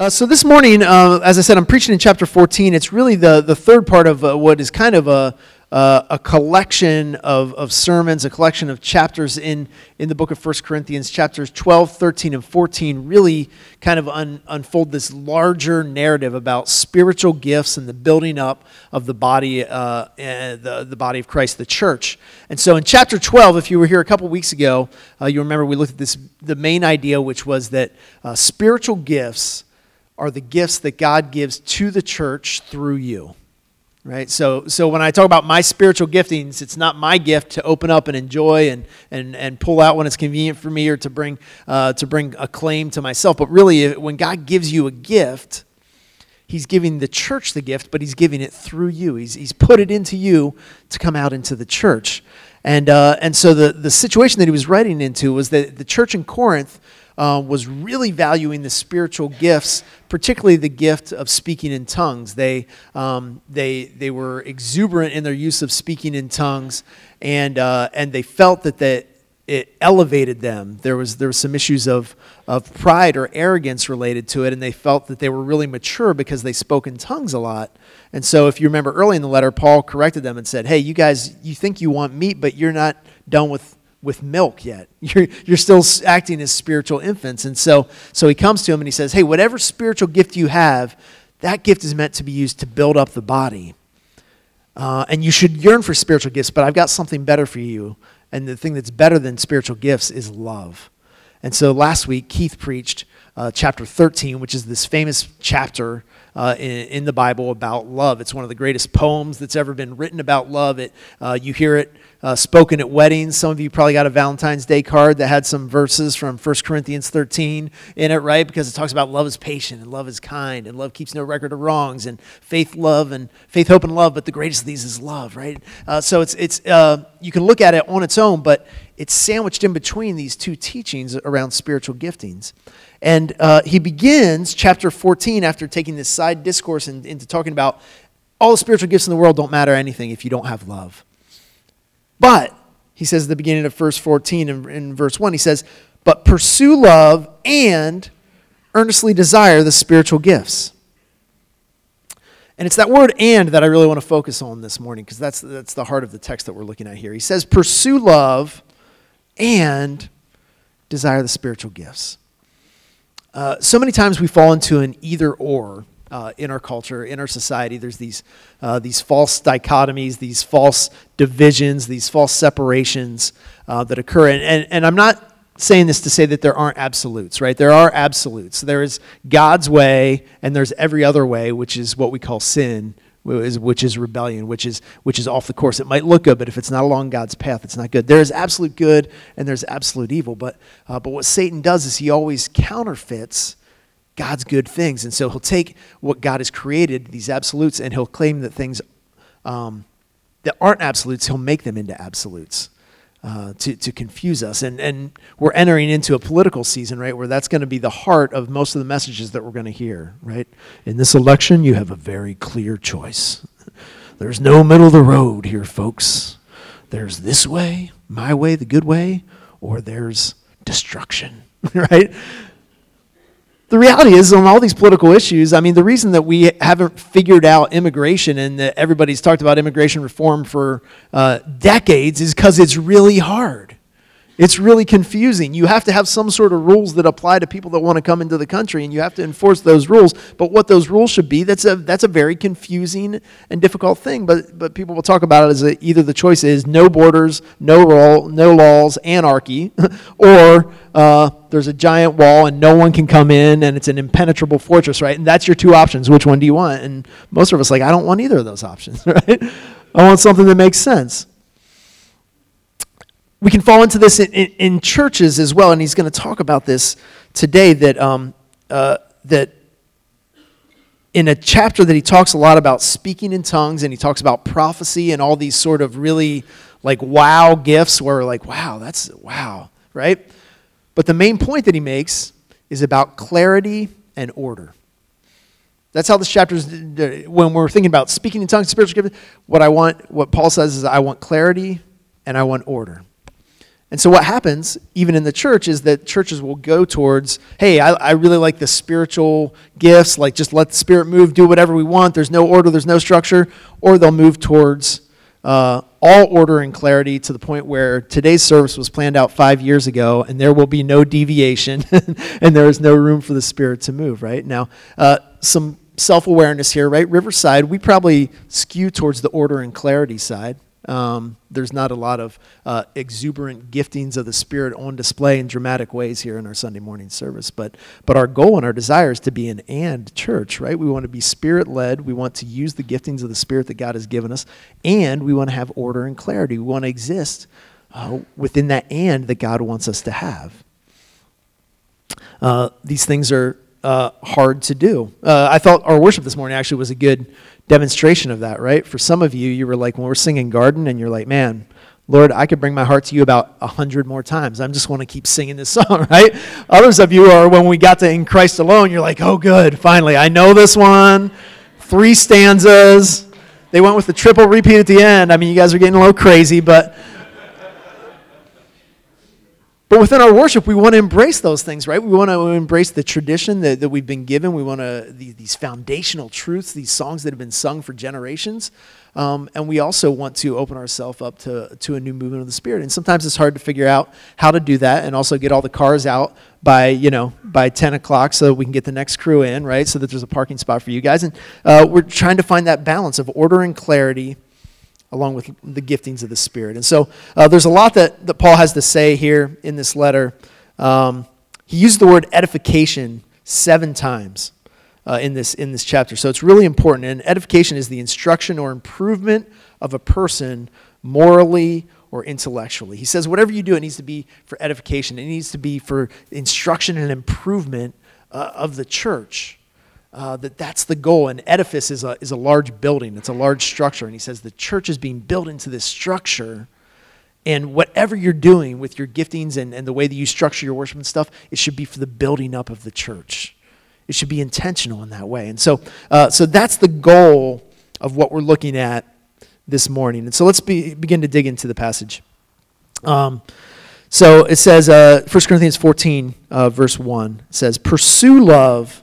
Uh, so this morning, uh, as I said, I'm preaching in chapter 14. It's really the, the third part of uh, what is kind of a, uh, a collection of, of sermons, a collection of chapters in, in the book of 1 Corinthians. Chapters 12, 13, and 14 really kind of un, unfold this larger narrative about spiritual gifts and the building up of the body, uh, the, the body of Christ, the church. And so in chapter 12, if you were here a couple weeks ago, uh, you remember we looked at this, the main idea, which was that spiritual gifts are the gifts that God gives to the church through you. Right? So, so when I talk about my spiritual giftings, it's not my gift to open up and enjoy and, and, and pull out when it's convenient for me or to bring, uh, to bring a claim to myself. But really, when God gives you a gift, He's giving the church the gift, but He's giving it through you. He's, he's put it into you to come out into the church. And, uh, and so the, the situation that he was writing into was that the church in Corinth uh, was really valuing the spiritual gifts, particularly the gift of speaking in tongues. They, um, they, they were exuberant in their use of speaking in tongues, and, uh, and they felt that, that it elevated them. There was, there was some issues of, of pride or arrogance related to it, and they felt that they were really mature because they spoke in tongues a lot. And so, if you remember early in the letter, Paul corrected them and said, Hey, you guys, you think you want meat, but you're not done with with milk yet. You're, you're still acting as spiritual infants. And so, so he comes to him and he says, Hey, whatever spiritual gift you have, that gift is meant to be used to build up the body. Uh, and you should yearn for spiritual gifts, but I've got something better for you. And the thing that's better than spiritual gifts is love. And so last week, Keith preached uh, chapter 13, which is this famous chapter uh, in, in, the Bible about love. It's one of the greatest poems that's ever been written about love. It, uh, you hear it uh, spoken at weddings. Some of you probably got a Valentine's Day card that had some verses from 1 Corinthians 13 in it, right? Because it talks about love is patient and love is kind and love keeps no record of wrongs and faith, love, and faith, hope, and love. But the greatest of these is love, right? Uh, so it's, it's, uh, you can look at it on its own, but it's sandwiched in between these two teachings around spiritual giftings. And uh, he begins chapter 14 after taking this side discourse and, into talking about all the spiritual gifts in the world don't matter anything if you don't have love. But, he says at the beginning of verse 14 and in verse 1, he says, But pursue love and earnestly desire the spiritual gifts. And it's that word and that I really want to focus on this morning because that's, that's the heart of the text that we're looking at here. He says, Pursue love and desire the spiritual gifts. Uh, so many times we fall into an either or uh, in our culture, in our society. There's these, uh, these false dichotomies, these false divisions, these false separations uh, that occur. And, and, and I'm not saying this to say that there aren't absolutes, right? There are absolutes. There is God's way, and there's every other way, which is what we call sin, which is rebellion, which is which is off the course. It might look good, but if it's not along God's path, it's not good. There is absolute good and there's absolute evil. But uh, but what Satan does is he always counterfeits God's good things. And so he'll take what God has created, these absolutes, and he'll claim that things um, that aren't absolutes, he'll make them into absolutes. Uh, to, to confuse us. And, and we're entering into a political season, right, where that's going to be the heart of most of the messages that we're going to hear, right? In this election, you have a very clear choice. There's no middle of the road here, folks. There's this way, my way, the good way, or there's destruction, right? The reality is on all these political issues i mean the reason that we haven't figured out immigration and that everybody's talked about immigration reform for uh, decades is because it's really hard it's really confusing. You have to have some sort of rules that apply to people that want to come into the country, and you have to enforce those rules. But what those rules should be, that's a, that's a very confusing and difficult thing. But, but people will talk about it as a, either the choice is no borders, no, role, no laws, anarchy, or uh, there's a giant wall and no one can come in and it's an impenetrable fortress, right? And that's your two options. Which one do you want? And most of us like, I don't want either of those options, right? I want something that makes sense we can fall into this in, in, in, churches as well, and he's going to talk about this today. That um, uh, that in a chapter that he talks a lot about speaking in tongues, and he talks about prophecy and all these sort of really like wow gifts, where like wow, that's wow, right? But the main point that he makes is about clarity and order. That's how this chapter is. When we're thinking about speaking in tongues, spiritual gifts, what I want, what Paul says is, I want clarity and I want order. And so, what happens, even in the church, is that churches will go towards, hey, I, I, really like the spiritual gifts, like just let the Spirit move, do whatever we want. There's no order, there's no structure. Or they'll move towards uh, all order and clarity to the point where today's service was planned out five years ago, and there will be no deviation, and there is no room for the Spirit to move, right? Now, uh, some self awareness here, right? Riverside, we probably skew towards the order and clarity side. Um, there's not a lot of uh, exuberant giftings of the Spirit on display in dramatic ways here in our Sunday morning service. But, but our goal and our desire is to be an and church, right? We want to be Spirit led. We want to use the giftings of the Spirit that God has given us. And we want to have order and clarity. We want to exist uh, within that and that God wants us to have. Uh, these things are uh, hard to do. Uh, I thought our worship this morning actually was a good demonstration of that, right? For some of you, you were like, when we're singing Garden, and you're like, man, Lord, I could bring my heart to you about a hundred more times. I just want to keep singing this song, right? Others of you are when we got to In Christ Alone, you're like, oh, good, finally, I know this one. Three stanzas. They went with the triple repeat at the end. I mean, you guys are getting a little crazy, but but within our worship, we want to embrace those things, right? We want to embrace the tradition that, that we've been given. We want to, these, these foundational truths, these songs that have been sung for generations. Um, and we also want to open ourselves up to, to a new movement of the Spirit. And sometimes it's hard to figure out how to do that and also get all the cars out by, you know, by 10 o'clock so we can get the next crew in, right? So that there's a parking spot for you guys. And uh, we're trying to find that balance of order and clarity along with the giftings of the Spirit. And so uh, there's a lot that, that Paul has to say here in this letter. Um, he used the word edification seven times uh, in, this, in this chapter. So it's really important. And edification is the instruction or improvement of a person morally or intellectually. He says, whatever you do, it needs to be for edification, it needs to be for instruction and improvement uh, of the church uh, that that's the goal. An edifice is a, is a large building, it's a large structure. And he says the church is being built into this structure. And whatever you're doing with your giftings and, and the way that you structure your worship and stuff, it should be for the building up of the church. It should be intentional in that way. And so, uh, so that's the goal of what we're looking at this morning. And so let's be, begin to dig into the passage. Um, so it says, uh, 1 Corinthians 14, uh, verse 1 says, Pursue love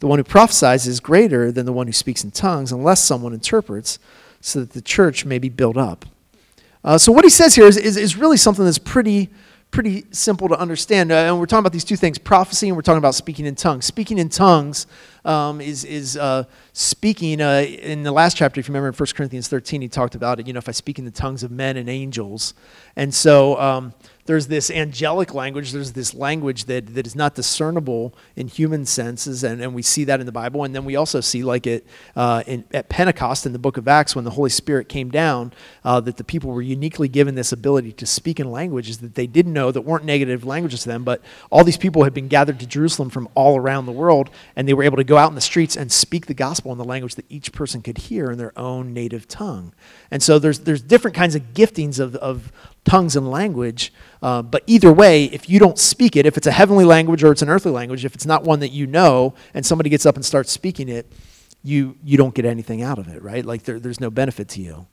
The one who prophesies is greater than the one who speaks in tongues, unless someone interprets, so that the church may be built up. Uh, so, what he says here is, is, is, really something that's pretty, pretty simple to understand. Uh, and we're talking about these two things prophecy, and we're talking about speaking in tongues. Speaking in tongues um, is, is uh, speaking uh, in the last chapter, if you remember in 1 Corinthians 13, he talked about it. You know, if I speak in the tongues of men and angels. And so, um, there's this angelic language, there's this language that, that is not discernible in human senses, and, and we see that in the Bible. And then we also see, like it uh, in, at Pentecost in the book of Acts, when the Holy Spirit came down, uh, that the people were uniquely given this ability to speak in languages that they didn't know that weren't negative languages to them, but all these people had been gathered to Jerusalem from all around the world, and they were able to go out in the streets and speak the gospel in the language that each person could hear in their own native tongue. And so there's, there's different kinds of giftings of, of tongues and language. Uh, but either way, if you don't speak it, if it's a heavenly language or it's an earthly language, if it's not one that you know and somebody gets up and starts speaking it, you, you don't get anything out of it, right? Like there, there's no benefit to you.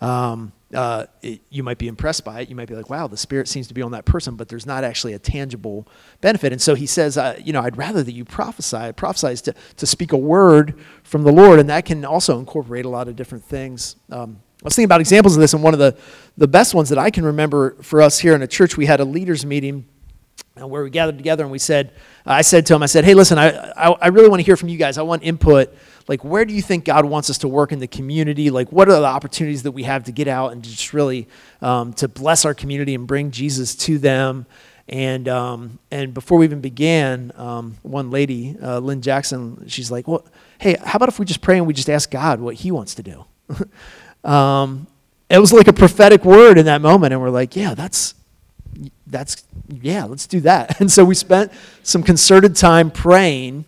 Um, uh, it, you might be impressed by it. You might be like, wow, the Spirit seems to be on that person, but there's not actually a tangible benefit. And so he says, uh, you know, I'd rather that you prophesy. Prophesy to, to speak a word from the Lord, and that can also incorporate a lot of different things. Um, I was thinking about examples of this, and one of the, the best ones that I can remember for us here in a church, we had a leaders meeting uh, where we gathered together and we said, I said to him, I said, hey, listen, I, I, I really want to hear from you guys. I want input. Like, where do you think God wants us to work in the community? Like, what are the opportunities that we have to get out and just really um, to bless our community and bring Jesus to them? And, um, and before we even began, um, one lady, uh, Lynn Jackson, she's like, well, hey, how about if we just pray and we just ask God what he wants to do? um, it was like a prophetic word in that moment. And we're like, yeah, that's, that's, yeah, let's do that. And so we spent some concerted time praying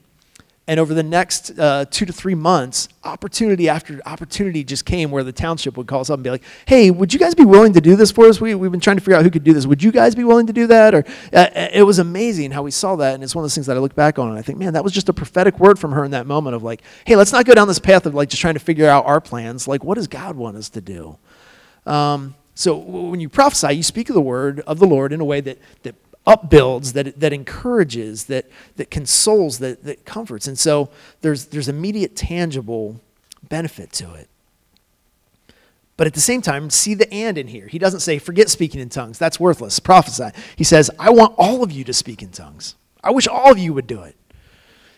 and over the next uh, two to three months, opportunity after opportunity just came where the township would call us up and be like, hey, would you guys be willing to do this for us? We, we've been trying to figure out who could do this. Would you guys be willing to do that? Or uh, uh, It was amazing how we saw that. And it's one of those things that I look back on and I think, man, that was just a prophetic word from her in that moment of like, hey, let's not go down this path of like just trying to figure out our plans. Like, what does God want us to do? Um, so when you prophesy, you speak of the word of the Lord in a way that, that upbuilds, that, that encourages, that, that consoles, that, that comforts. And so there's, there's immediate tangible benefit to it. But at the same time, see the and in here. He doesn't say, forget speaking in tongues. That's worthless. Prophesy. He says, I want all of you to speak in tongues. I wish all of you would do it.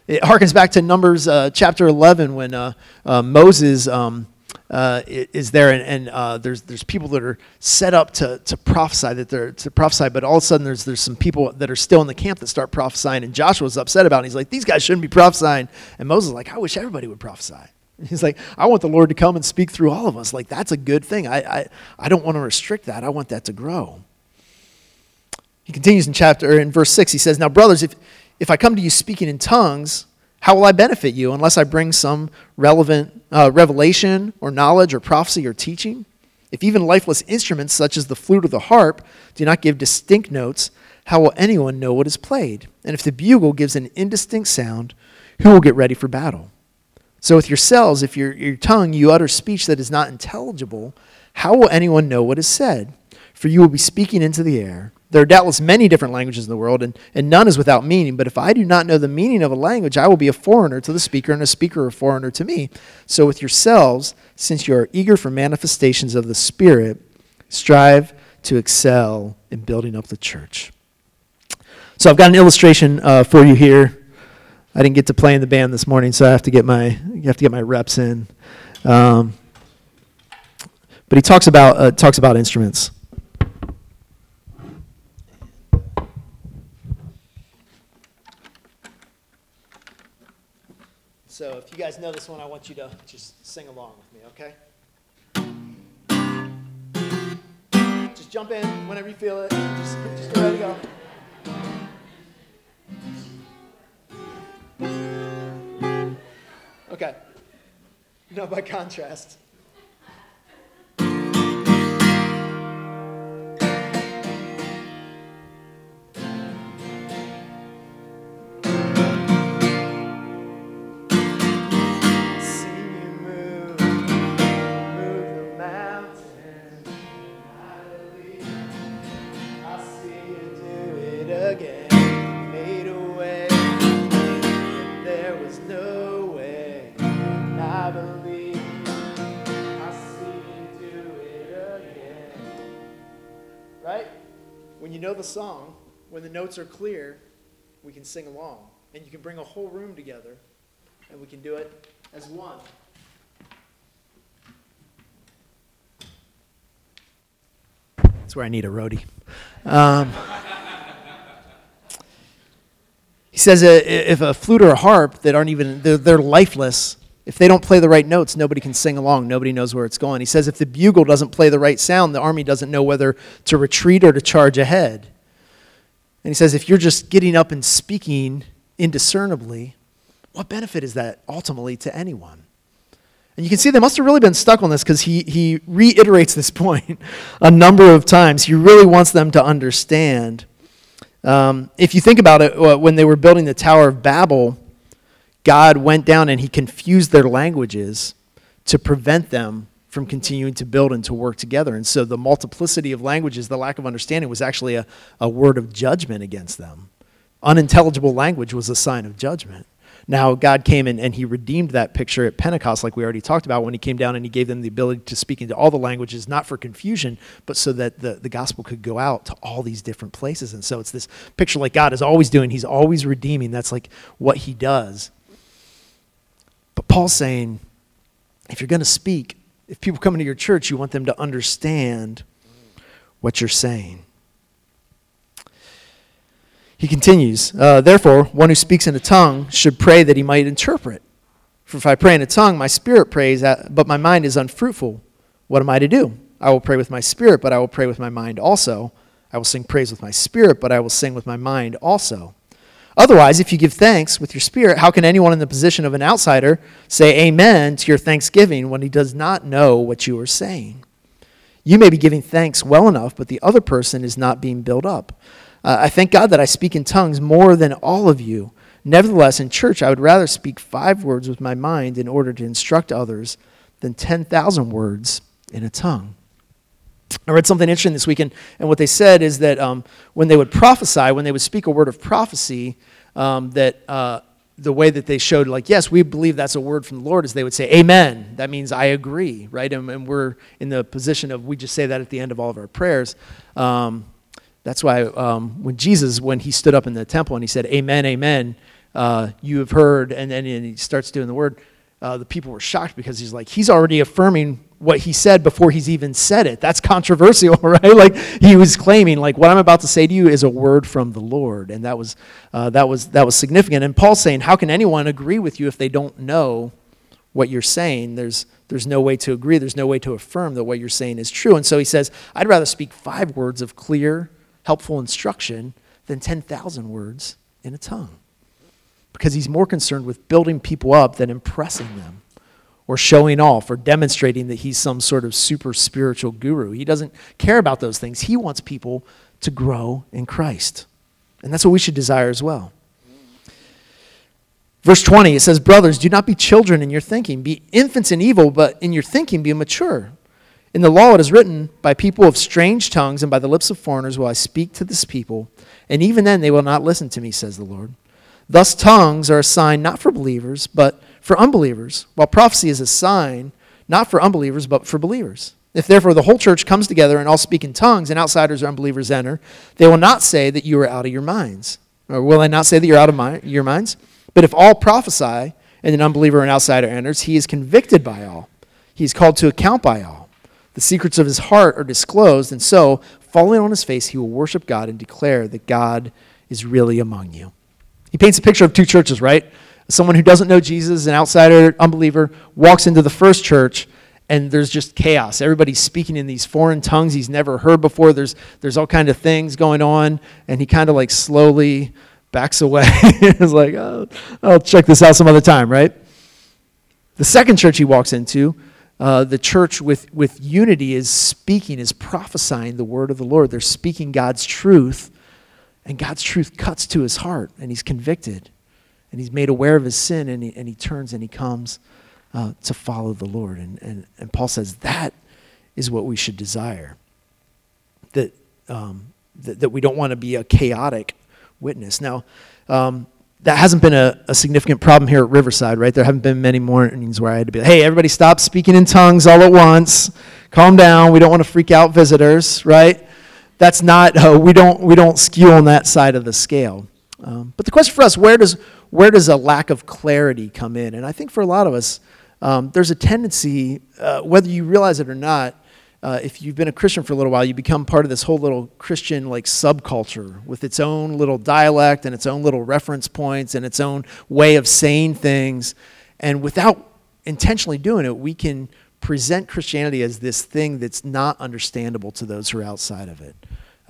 It harkens back to Numbers uh, chapter 11 when uh, uh, Moses um, uh, is there, and, and uh, there's there's people that are set up to, to prophesy that they're to prophesy, but all of a sudden there's there's some people that are still in the camp that start prophesying, and Joshua's upset about it. He's like, these guys shouldn't be prophesying, and Moses is like, I wish everybody would prophesy. He's like, I want the Lord to come and speak through all of us. Like that's a good thing. I I, I don't want to restrict that. I want that to grow. He continues in chapter in verse six. He says, Now brothers, if if I come to you speaking in tongues how will I benefit you unless I bring some relevant uh, revelation or knowledge or prophecy or teaching? If even lifeless instruments such as the flute or the harp do not give distinct notes, how will anyone know what is played? And if the bugle gives an indistinct sound, who will get ready for battle? So with yourselves, if your, your tongue you utter speech that is not intelligible, how will anyone know what is said? For you will be speaking into the air. There are doubtless many different languages in the world, and, and none is without meaning. But if I do not know the meaning of a language, I will be a foreigner to the speaker, and a speaker a foreigner to me. So with yourselves, since you are eager for manifestations of the Spirit, strive to excel in building up the church. So I've got an illustration uh, for you here. I didn't get to play in the band this morning, so I have to get my you have to get my reps in. Um, but he talks about uh, talks about instruments. So if you guys know this one, I want you to just sing along with me, okay? Just jump in whenever you feel it. Just, just get ready to go. Okay. No, by contrast. Know the song, when the notes are clear, we can sing along. And you can bring a whole room together, and we can do it as one. That's where I need a roadie. Um, he says if a flute or a harp that aren't even, they're, they're lifeless, if they don't play the right notes, nobody can sing along. Nobody knows where it's going. He says if the bugle doesn't play the right sound, the army doesn't know whether to retreat or to charge ahead. And he says if you're just getting up and speaking indiscernibly, what benefit is that ultimately to anyone? And you can see they must have really been stuck on this because he, he reiterates this point a number of times. He really wants them to understand. Um, if you think about it, uh, when they were building the Tower of Babel, God went down and he confused their languages to prevent them from continuing to build and to work together. And so the multiplicity of languages, the lack of understanding, was actually a, a word of judgment against them. Unintelligible language was a sign of judgment. Now, God came in and He redeemed that picture at Pentecost, like we already talked about, when He came down and He gave them the ability to speak into all the languages, not for confusion, but so that the, the gospel could go out to all these different places. And so it's this picture like God is always doing, He's always redeeming. That's like what He does. Paul's saying, if you're going to speak, if people come into your church, you want them to understand what you're saying. He continues, uh, therefore, one who speaks in a tongue should pray that he might interpret. For if I pray in a tongue, my spirit prays, but my mind is unfruitful. What am I to do? I will pray with my spirit, but I will pray with my mind also. I will sing praise with my spirit, but I will sing with my mind also. Otherwise, if you give thanks with your spirit, how can anyone in the position of an outsider say amen to your thanksgiving when he does not know what you are saying? You may be giving thanks well enough, but the other person is not being built up. Uh, I thank God that I speak in tongues more than all of you. Nevertheless, in church, I would rather speak five words with my mind in order to instruct others than 10,000 words in a tongue. I read something interesting this weekend, and what they said is that um, when they would prophesy, when they would speak a word of prophecy, um, that uh, the way that they showed, like, yes, we believe that's a word from the Lord, is they would say, Amen. That means I agree, right? And, and we're in the position of we just say that at the end of all of our prayers. Um, that's why um, when Jesus, when he stood up in the temple and he said, Amen, Amen, uh, you have heard, and then he starts doing the word, uh, the people were shocked because he's like, he's already affirming what he said before he's even said it. That's controversial, right? Like he was claiming, like what I'm about to say to you is a word from the Lord, and that was uh, that was that was significant. And Paul's saying, how can anyone agree with you if they don't know what you're saying? There's there's no way to agree. There's no way to affirm that what you're saying is true. And so he says, I'd rather speak five words of clear, helpful instruction than ten thousand words in a tongue, because he's more concerned with building people up than impressing them or showing off or demonstrating that he's some sort of super spiritual guru. He doesn't care about those things. He wants people to grow in Christ. And that's what we should desire as well. Verse 20, it says, Brothers, do not be children in your thinking. Be infants in evil, but in your thinking be mature. In the law it is written, By people of strange tongues and by the lips of foreigners will I speak to this people, and even then they will not listen to me, says the Lord. Thus, tongues are a sign not for believers, but for unbelievers, while prophecy is a sign not for unbelievers, but for believers. If therefore the whole church comes together and all speak in tongues, and outsiders or unbelievers enter, they will not say that you are out of your minds. Or will I not say that you're out of my, your minds? But if all prophesy, and an unbeliever or an outsider enters, he is convicted by all. He is called to account by all. The secrets of his heart are disclosed, and so, falling on his face, he will worship God and declare that God is really among you. He paints a picture of two churches, right? Someone who doesn't know Jesus, an outsider, unbeliever, walks into the first church and there's just chaos. Everybody's speaking in these foreign tongues he's never heard before. There's, there's all kind of things going on, and he kind of like slowly backs away. He's like, oh, I'll check this out some other time, right? The second church he walks into, uh, the church with, with unity is speaking, is prophesying the word of the Lord. They're speaking God's truth, and God's truth cuts to his heart, and he's convicted and he's made aware of his sin and he, and he turns and he comes uh, to follow the Lord. And, and, and Paul says that is what we should desire. That, um, that, that we don't want to be a chaotic witness. Now, um, that hasn't been a, a, significant problem here at Riverside, right? There haven't been many mornings where I had to be like, hey, everybody stop speaking in tongues all at once. Calm down. We don't want to freak out visitors, right? That's not, uh, we, don't, we don't skew on that side of the scale. Um, but the question for us, where does, where does a lack of clarity come in? And I think for a lot of us, um, there's a tendency, uh, whether you realize it or not, uh, if you've been a Christian for a little while, you become part of this whole little Christian like subculture with its own little dialect and its own little reference points and its own way of saying things. And without intentionally doing it, we can present Christianity as this thing that's not understandable to those who are outside of it.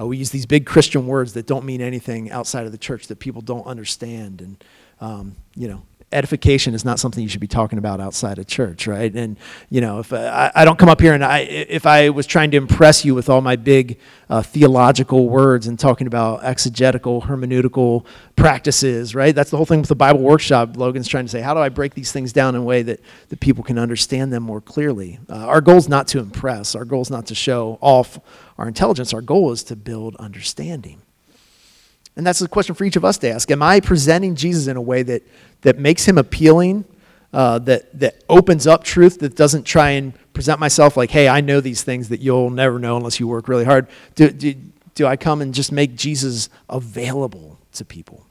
Uh, we use these big Christian words that don't mean anything outside of the church that people don't understand. And um, you know, edification is not something you should be talking about outside of church, right? And you know, if I, I don't come up here and I, if I was trying to impress you with all my big uh, theological words and talking about exegetical, hermeneutical practices, right? That's the whole thing with the Bible workshop. Logan's trying to say, how do I break these things down in a way that, that people can understand them more clearly? Uh, our goal is not to impress. Our goal is not to show off our intelligence. Our goal is to build understanding. And that's the question for each of us to ask. Am I presenting Jesus in a way that, that makes him appealing, uh, that, that opens up truth, that doesn't try and present myself like, hey, I know these things that you'll never know unless you work really hard? Do, do, do I come and just make Jesus available to people?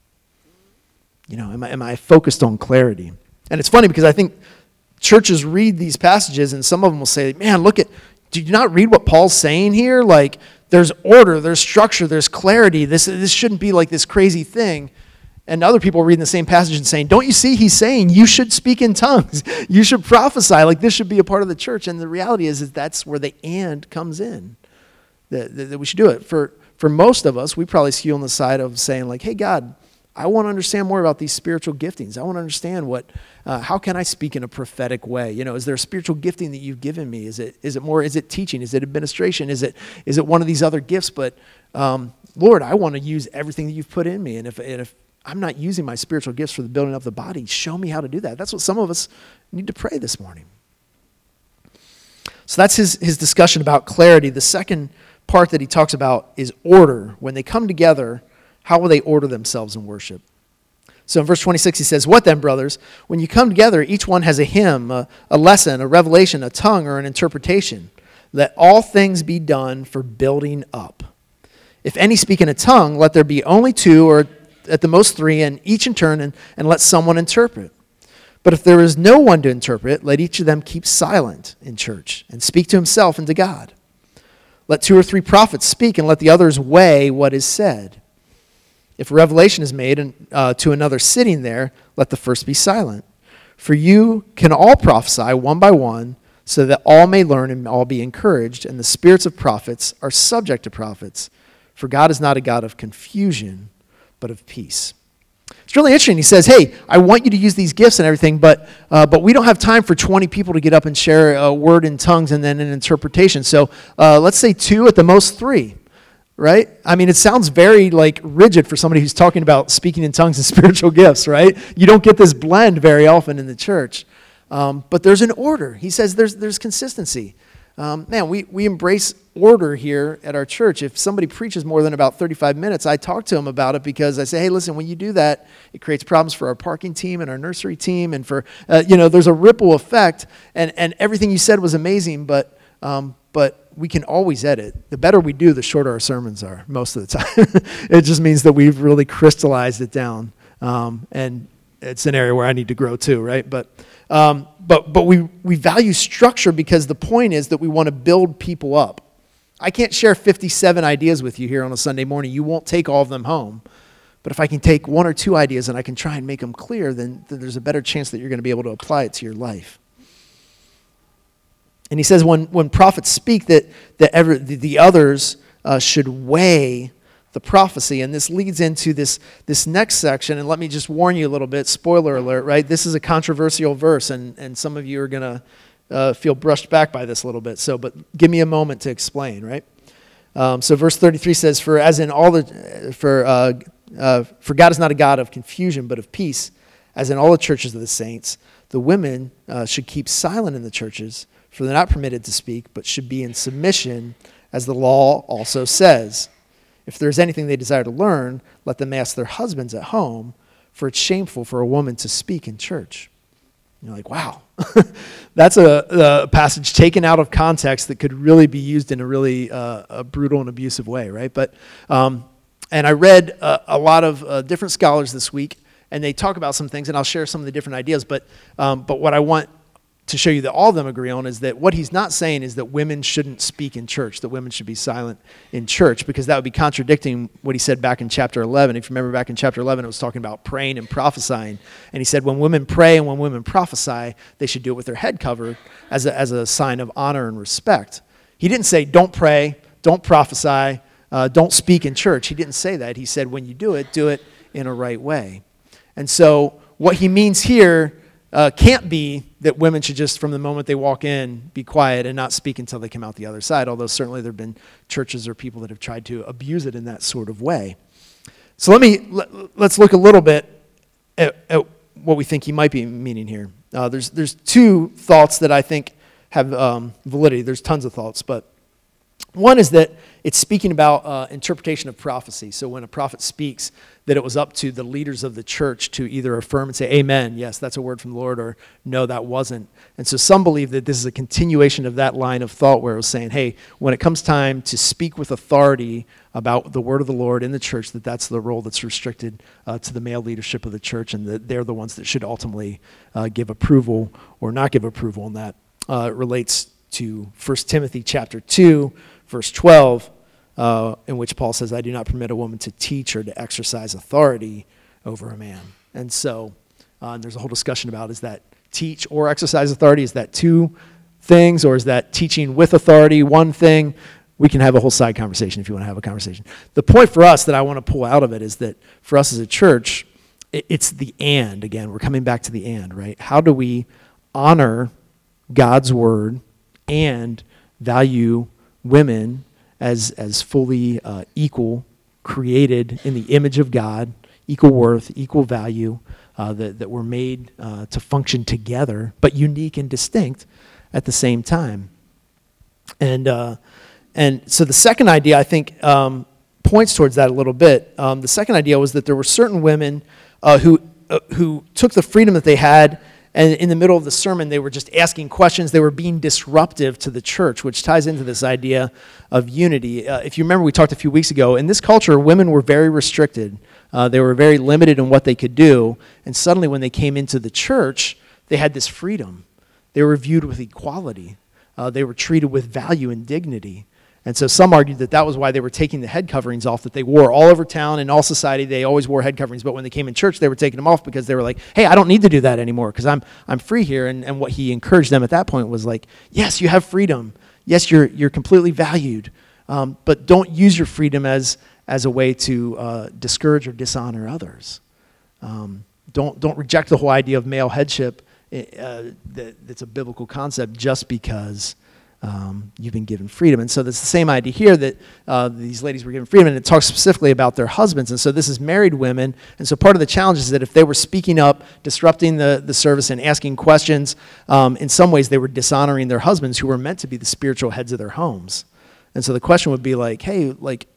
You know, am I, am I focused on clarity? And it's funny because I think churches read these passages and some of them will say, man, look at, did you not read what Paul's saying here? Like, there's order, there's structure, there's clarity. This, this shouldn't be like this crazy thing. And other people reading the same passage and saying, Don't you see? He's saying you should speak in tongues. You should prophesy. Like this should be a part of the church. And the reality is, is that's where the and comes in. That, that, that we should do it. For, for most of us, we probably skew on the side of saying, like, hey, God, I want to understand more about these spiritual giftings. I want to understand what, uh, how can I speak in a prophetic way? You know, is there a spiritual gifting that you've given me? Is it, is it more, is it teaching? Is it administration? Is it, is it one of these other gifts? But um, Lord, I want to use everything that you've put in me. And if, and if I'm not using my spiritual gifts for the building of the body, show me how to do that. That's what some of us need to pray this morning. So that's his, his discussion about clarity. The second part that he talks about is order. When they come together, how will they order themselves in worship? So in verse 26, he says, What then, brothers? When you come together, each one has a hymn, a, a, lesson, a revelation, a tongue, or an interpretation. Let all things be done for building up. If any speak in a tongue, let there be only two, or at the most three, and each in turn, and, and let someone interpret. But if there is no one to interpret, let each of them keep silent in church and speak to himself and to God. Let two or three prophets speak, and let the others weigh what is said. If revelation is made uh, to another sitting there, let the first be silent. For you can all prophesy one by one, so that all may learn and all be encouraged, and the spirits of prophets are subject to prophets. For God is not a God of confusion, but of peace. It's really interesting. He says, Hey, I want you to use these gifts and everything, but, uh, but we don't have time for 20 people to get up and share a word in tongues and then an interpretation. So uh, let's say two, at the most three right? I mean, it sounds very like rigid for somebody who's talking about speaking in tongues and spiritual gifts, right? You don't get this blend very often in the church. Um, but there's an order. He says there's, there's consistency. Um, man, we, we embrace order here at our church. If somebody preaches more than about 35 minutes, I talk to them about it because I say, hey, listen, when you do that, it creates problems for our parking team and our nursery team. And for, uh, you know, there's a ripple effect. And, and everything you said was amazing, but, um, but we can always edit. The better we do, the shorter our sermons are most of the time. it just means that we've really crystallized it down. Um, and it's an area where I need to grow too, right? But, um, but, but we, we value structure because the point is that we want to build people up. I can't share 57 ideas with you here on a Sunday morning. You won't take all of them home. But if I can take one or two ideas and I can try and make them clear, then, then there's a better chance that you're going to be able to apply it to your life. And he says when, when prophets speak that, that ever, the, the others uh, should weigh the prophecy. And this leads into this, this next section. And let me just warn you a little bit spoiler alert, right? This is a controversial verse, and, and some of you are going to uh, feel brushed back by this a little bit. So, but give me a moment to explain, right? Um, so, verse 33 says, For as in all the, for, uh, uh, for God is not a God of confusion, but of peace, as in all the churches of the saints, the women uh, should keep silent in the churches for they're not permitted to speak, but should be in submission, as the law also says. If there's anything they desire to learn, let them ask their husbands at home, for it's shameful for a woman to speak in church. You're like, wow, that's a, a, passage taken out of context that could really be used in a really uh, a brutal and abusive way, right? But, um, and I read uh, a lot of uh, different scholars this week, and they talk about some things, and I'll share some of the different ideas. But, um, but what I want to show you that all of them agree on is that what he's not saying is that women shouldn't speak in church, that women should be silent in church, because that would be contradicting what he said back in chapter 11. If you remember back in chapter 11, it was talking about praying and prophesying. And he said when women pray and when women prophesy, they should do it with their head covered as a, as a sign of honor and respect. He didn't say don't pray, don't prophesy, uh, don't speak in church. He didn't say that. He said when you do it, do it in a right way. And so what he means here uh, can't be that women should just, from the moment they walk in, be quiet and not speak until they come out the other side, although certainly there have been churches or people that have tried to abuse it in that sort of way. So let me, let, us look a little bit at, at, what we think he might be meaning here. Uh, there's, there's two thoughts that I think have um, validity. There's tons of thoughts, but one is that it's speaking about uh, interpretation of prophecy. So when a prophet speaks, that it was up to the leaders of the church to either affirm and say, Amen, yes, that's a word from the Lord, or no, that wasn't. And so some believe that this is a continuation of that line of thought where it was saying, hey, when it comes time to speak with authority about the word of the Lord in the church, that that's the role that's restricted uh, to the male leadership of the church, and that they're the ones that should ultimately uh, give approval or not give approval. And that uh, relates to 1 Timothy chapter 2, verse 12 uh, in which Paul says, I do not permit a woman to teach or to exercise authority over a man. And so uh, and there's a whole discussion about is that teach or exercise authority? Is that two things, or is that teaching with authority one thing? we can have a whole side conversation if you want to have a conversation. The point for us that I want to pull out of it is that for us as a church, it's the and again. We're coming back to the and, right? How do we honor God's word and value women as, as fully uh, equal, created in the image of God, equal worth, equal value, uh, that, that were made uh, to function together, but unique and distinct at the same time. And, uh, and so the second idea, I think, um, points towards that a little bit. Um, the second idea was that there were certain women uh, who, uh, who took the freedom that they had and in the middle of the sermon, they were just asking questions. They were being disruptive to the church, which ties into this idea of unity. Uh, if you remember, we talked a few weeks ago, in this culture, women were very restricted. Uh, they were very limited in what they could do. And suddenly, when they came into the church, they had this freedom. They were viewed with equality, uh, they were treated with value and dignity. And so some argued that that was why they were taking the head coverings off that they wore all over town in all society. They always wore head coverings, but when they came in church, they were taking them off because they were like, hey, I don't need to do that anymore because I'm, I'm free here. And, and what he encouraged them at that point was like, yes, you have freedom. Yes, you're, you're completely valued. Um, but don't use your freedom as, as a way to uh, discourage or dishonor others. Um, don't, don't reject the whole idea of male headship eh, uh, that, that's a biblical concept just because um, you've been given freedom. And so it's the same idea here that uh, these ladies were given freedom, and it talks specifically about their husbands. And so this is married women. And so part of the challenge is that if they were speaking up, disrupting the, the service, and asking questions, um, in some ways they were dishonoring their husbands who were meant to be the spiritual heads of their homes. And so the question would be like, hey, like,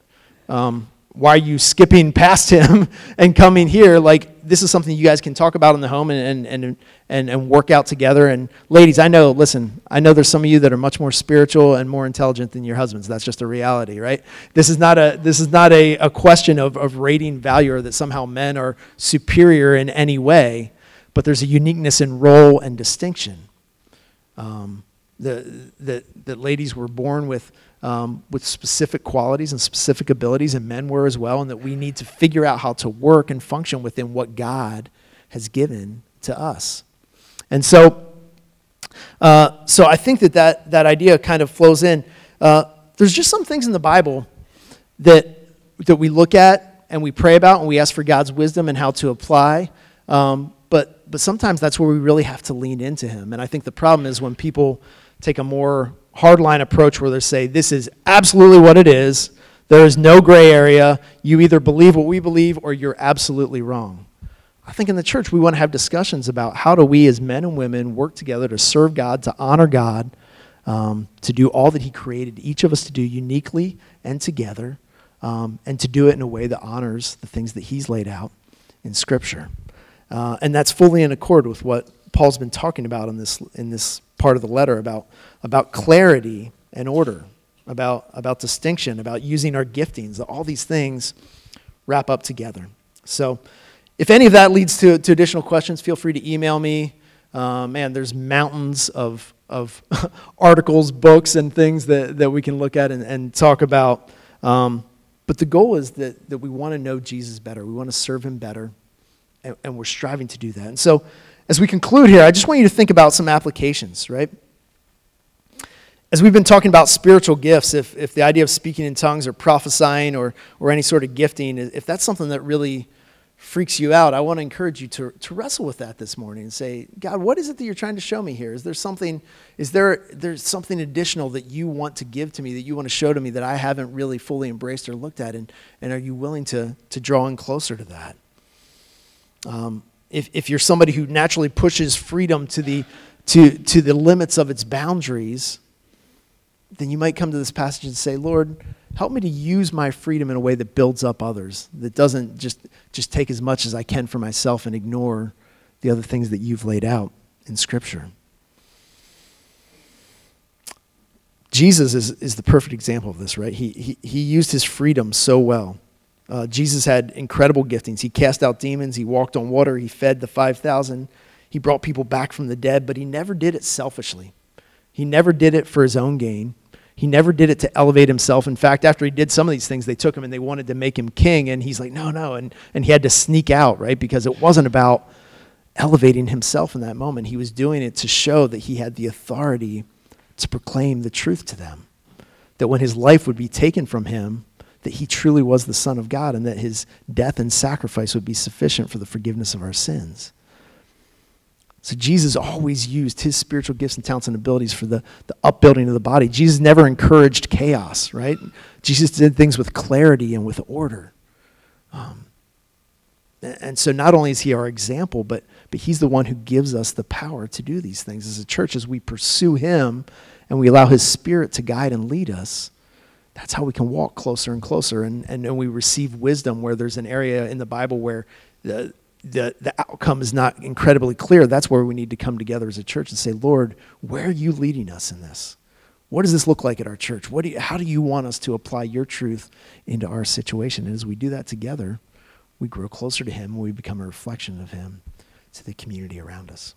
um, why are you skipping past him and coming here? Like, this is something you guys can talk about in the home and, and, and, and and work out together. And ladies, I know, listen, I know there's some of you that are much more spiritual and more intelligent than your husbands. That's just a reality, right? This is not a, this is not a, a question of, of rating value or that somehow men are superior in any way, but there's a uniqueness in role and distinction. Um, the, the, the ladies were born with um, with specific qualities and specific abilities, and men were as well, and that we need to figure out how to work and function within what God has given to us. And so, uh, so I think that, that that idea kind of flows in. Uh, there's just some things in the Bible that, that we look at and we pray about and we ask for God's wisdom and how to apply. Um, but, but sometimes that's where we really have to lean into Him. And I think the problem is when people take a more hardline approach where they say, this is absolutely what it is. There is no gray area. You either believe what we believe or you're absolutely wrong. I think in the church we want to have discussions about how do we as men and women work together to serve God, to honor God, um, to do all that He created each of us to do uniquely and together, um, and to do it in a way that honors the things that He's laid out in Scripture. Uh, and that's fully in accord with what Paul's been talking about in this, in this part of the letter about, about clarity and order, about, about distinction, about using our giftings. All these things wrap up together. So, if any of that leads to, to additional questions, feel free to email me. Uh, man, there's mountains of, of articles, books, and things that, that we can look at and, and talk about. Um, but the goal is that, that we want to know Jesus better. We want to serve him better, and, and we're striving to do that. And so, as we conclude here, I just want you to think about some applications, right? As we've been talking about spiritual gifts, if, if the idea of speaking in tongues or prophesying or, or any sort of gifting, if that's something that really freaks you out, I want to encourage you to, to wrestle with that this morning and say, God, what is it that you're trying to show me here? Is there something, is there there's something additional that you want to give to me, that you want to show to me that I haven't really fully embraced or looked at? And, and are you willing to, to draw in closer to that? Um, if, if you're somebody who naturally pushes freedom to the, to, to the limits of its boundaries, then you might come to this passage and say, Lord, help me to use my freedom in a way that builds up others, that doesn't just, just take as much as I can for myself and ignore the other things that you've laid out in Scripture. Jesus is, is the perfect example of this, right? He, he, he used his freedom so well. Uh, Jesus had incredible giftings. He cast out demons, he walked on water, he fed the 5,000, he brought people back from the dead, but he never did it selfishly. He never did it for his own gain. He never did it to elevate himself. In fact, after he did some of these things, they took him and they wanted to make him king, and he's like, no, no. And, and he had to sneak out, right? Because it wasn't about elevating himself in that moment. He was doing it to show that he had the authority to proclaim the truth to them that when his life would be taken from him, that he truly was the Son of God and that his death and sacrifice would be sufficient for the forgiveness of our sins. So Jesus always used his spiritual gifts and talents and abilities for the, the upbuilding of the body. Jesus never encouraged chaos, right? Jesus did things with clarity and with order. Um, and so not only is he our example, but, but he's the one who gives us the power to do these things. As a church, as we pursue him and we allow his spirit to guide and lead us, that's how we can walk closer and closer. And, and, and we receive wisdom where there's an area in the Bible where the, the, the outcome is not incredibly clear, that's where we need to come together as a church and say, Lord, where are you leading us in this? What does this look like at our church? What do you, how do you want us to apply your truth into our situation? And as we do that together, we grow closer to Him and we become a reflection of Him to the community around us.